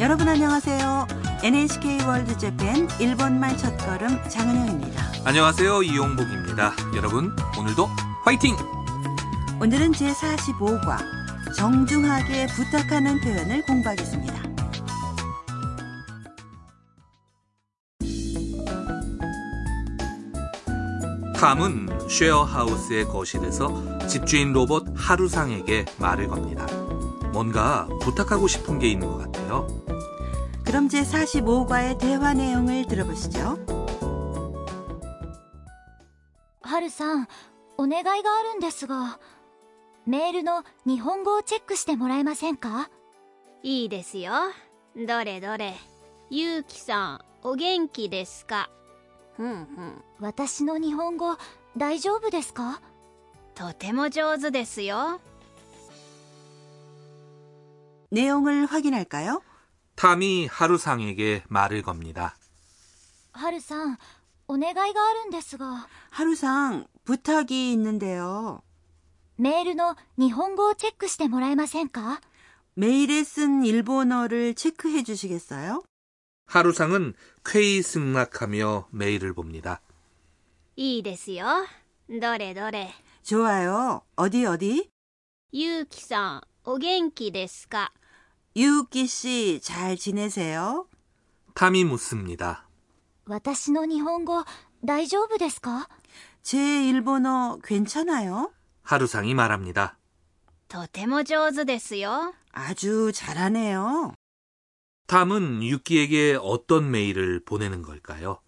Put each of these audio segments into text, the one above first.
여러분 안녕하세요. NHK 월드 재팬 일본말 첫걸음 장은영입니다. 안녕하세요. 이용복입니다. 여러분, 오늘도 화이팅! 오늘은 제45과 정중하게 부탁하는 표현을 공부하겠습니다. 탐은 쉐어하우스의 거실에서 집주인 로봇 하루상에게 말을 겁니다. 뭔가 부탁하고 싶은 게 있는 것 같아요. 그럼 제45과의 대화 내용을 들어보시죠. はるさん、お願いがあるんですが、メールの日本語をチェックしてもらえませんかいいですよ。どれどれ。ゆうきさん、お元気ですかふんふん。私の日本語大丈夫ですかとても上手ですよ。 내용을 확인할까요? 탐이 하루상에게 말을 겁니다. はるさん、お願いがあるんですが、 하루상 부탁이 있는데요. メールの日本語をチェックしてもらえませんか 메일에 쓴 일본어를 체크해 주시겠어요? 하루상은 쾌히 승낙하며 메일을 봅니다. いいですよ。どれどれ。 좋아요. 어디 어디? ゆうきさん、お元気ですか 유키 씨 잘 지내세요? 탐이 묻습니다. 私の日本語大丈夫ですか 제 일본어 괜찮아요? 하루상이 말합니다. とても上手ですよ。 아주 잘하네요. 탐은 유키에게 어떤 메일을 보내는 걸까요?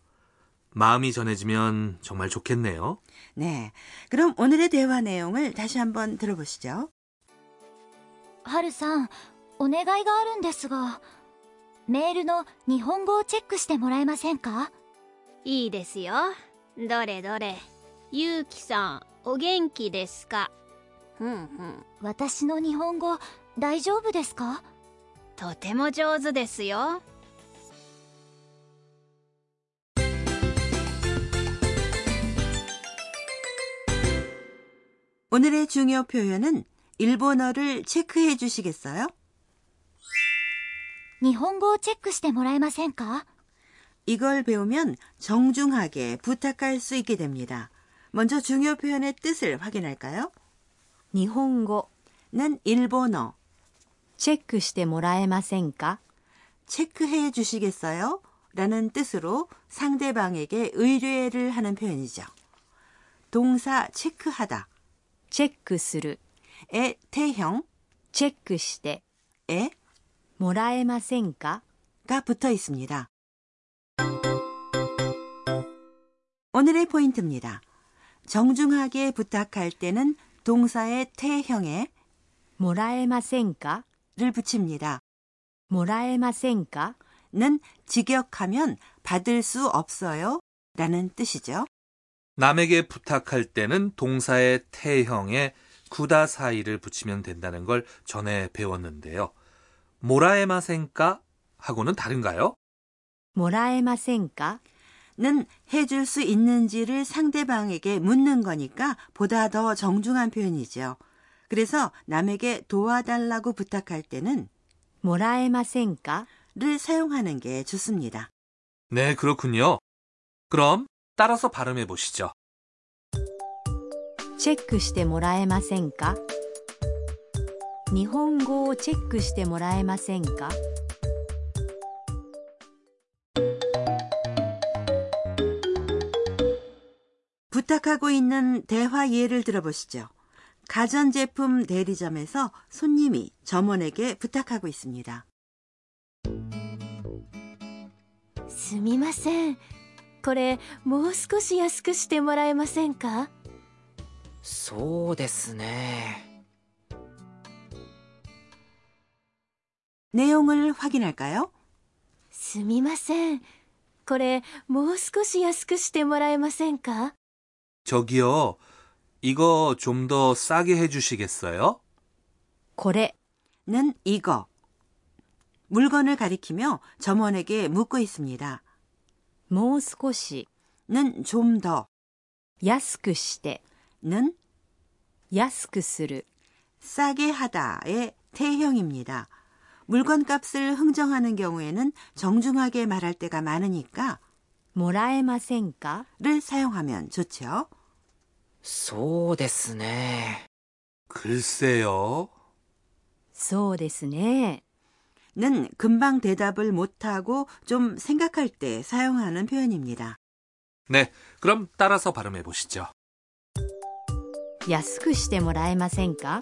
마음이 전해지면 정말 좋겠네요. 네. 그럼 오늘의 대화 내용을 다시 한번 들어보시죠. はるさん、 お願いがあるんですが、メールの日本語をチェックしてもらえませんかいいですよ。どれどれ。ゆうきさん、お元気ですかふんふん。私の日本語大丈夫ですかとても上手ですよ。 오늘의 중요 표현은 일본어를 체크해 주시겠어요? 日本語をチェックしてもらえませんか 이걸 배우면 정중하게 부탁할 수 있게 됩니다. 먼저 중요 표현의 뜻을 확인할까요? 日本語 는 일본어 チェックしてもらえませんか 체크해 주시겠어요? 라는 뜻으로 상대방에게 의뢰를 하는 표현이죠. 동사 체크하다 チェックする 의 태형 チェックして 에 모라에마센가? 가 붙어 있습니다. 오늘의 포인트입니다. 정중하게 부탁할 때는 동사의 태형에 모라에마센가를 붙입니다. 모라에마센가 는 직역하면 받을 수 없어요 라는 뜻이죠. 남에게 부탁할 때는 동사의 태형에 구다사이를 붙이면 된다는 걸 전에 배웠는데요. 모라에마센까 하고는 다른가요? もらえませんか 는 해줄 수 있는지를 상대방에게 묻는 거니까 보다 더 정중한 표현이죠. 그래서 남에게 도와달라고 부탁할 때는 もらえませんか 를 사용하는 게 좋습니다. 네, 그렇군요. 그럼 따라서 발음해 보시죠. チェックしてもらえませんか 日本語をチェックしてもらえませんか 부탁하고 있는 대화 예를 들어보시죠. 가전제품 대리점에서 손님이 점원에게 부탁하고 있습니다. すみません。これ、もう少し安くしてもらえませんかそうですね。 내용을 확인할까요? すみません。これ、もう少し安くしてもらえませんか 저기요, 이거 좀 더 싸게 해주시겠어요? これ 는 이거. 물건을 가리키며 점원에게 묻고 있습니다. もう少し 는 좀 더. 安くして 는 安くする 싸게 하다의 태형입니다. 물건 값을 흥정하는 경우에는 정중하게 말할 때가 많으니까 もらえませんか 를 사용하면 좋죠. そうですね。 글쎄요. そうですね。 는 금방 대답을 못하고 좀 생각할 때 사용하는 표현입니다. 네, 그럼 따라서 발음해 보시죠. 安くしてもらえませんか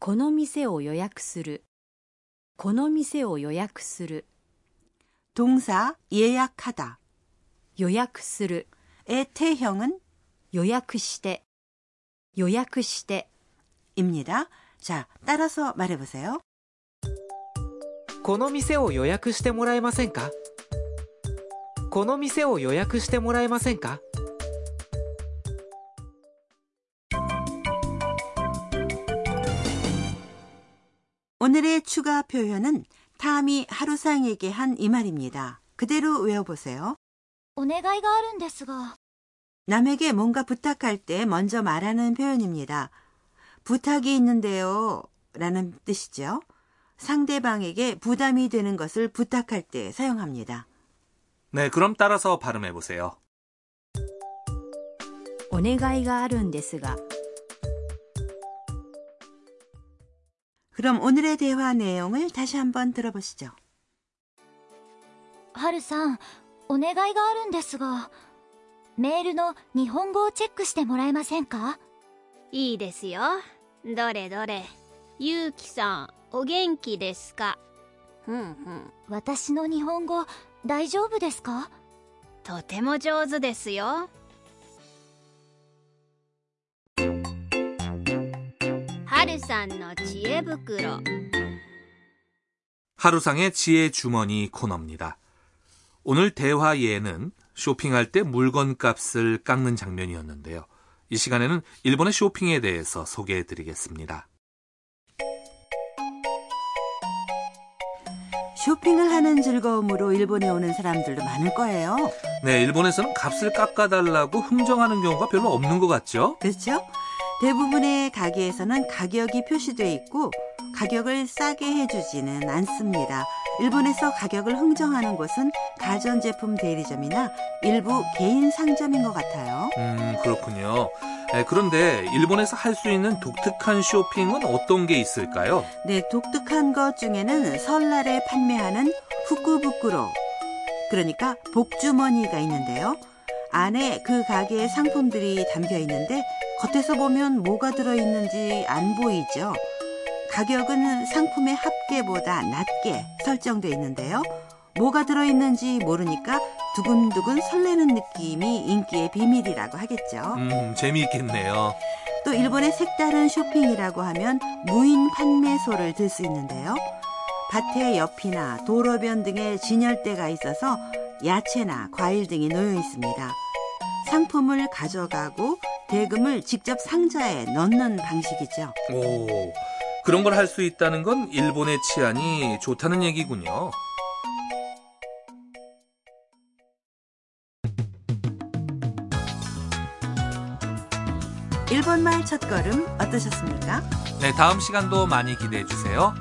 この店を予約する。この店を予約する。 동사 예약하다. 予約する。 의 태형은 予約して。予約して。 입니다. 자, 따라서 말해 보세요. この店を予約してもらえませんかこの店を予約してもらえませんか 오늘의 추가 표현은 탐이 하루상에게 한 이 말입니다. 그대로 외워보세요. お願いがあるんですが 남에게 뭔가 부탁할 때 먼저 말하는 표현입니다. 부탁이 있는데요. 라는 뜻이죠. 상대방에게 부담이 되는 것을 부탁할 때 사용합니다. 네, 그럼 따라서 발음해 보세요. お願いがあるんですが。 그럼 오늘의 대화 내용을 다시 한번 들어보시죠. ハルさんお願いがあるんですがメールの日本語をチェックしてもらえませんかいいですよどれどれゆうきさんお元気ですかふんふん私の日本語大丈夫ですかとても上手ですよ 하루산 너 지혜 부끄러 하루상의 지혜 주머니 코너입니다. 오늘 대화 예는 쇼핑할 때 물건 값을 깎는 장면이었는데요. 이 시간에는 일본의 쇼핑에 대해서 소개해 드리겠습니다. 쇼핑을 하는 즐거움으로 일본에 오는 사람들도 많을 거예요. 네, 일본에서는 값을 깎아달라고 흥정하는 경우가 별로 없는 것 같죠? 그렇죠? 대부분의 가게에서는 가격이 표시되어 있고 가격을 싸게 해주지는 않습니다. 일본에서 가격을 흥정하는 곳은 가전제품 대리점이나 일부 개인 상점인 것 같아요. 음, 그렇군요. 네, 그런데 일본에서 할 수 있는 독특한 쇼핑은 어떤 게 있을까요? 네, 독특한 것 중에는 설날에 판매하는 후쿠부쿠로, 그러니까 복주머니가 있는데요. 안에 그 가게의 상품들이 담겨 있는데 겉에서 보면 뭐가 들어있는지 안 보이죠. 가격은 상품의 합계보다 낮게 설정돼 있는데요. 뭐가 들어있는지 모르니까 두근두근 설레는 느낌이 인기의 비밀이라고 하겠죠. 음, 재미있겠네요. 또 일본의 색다른 쇼핑이라고 하면 무인 판매소를 들 수 있는데요. 밭의 옆이나 도로변 등에 진열대가 있어서 야채나 과일 등이 놓여 있습니다. 상품을 가져가고 대금을 직접 상자에 넣는 방식이죠. 오, 그런 걸 할 수 있다는 건 일본의 치안이 좋다는 얘기군요. 일본말 첫걸음 어떠셨습니까? 네, 다음 시간도 많이 기대해 주세요.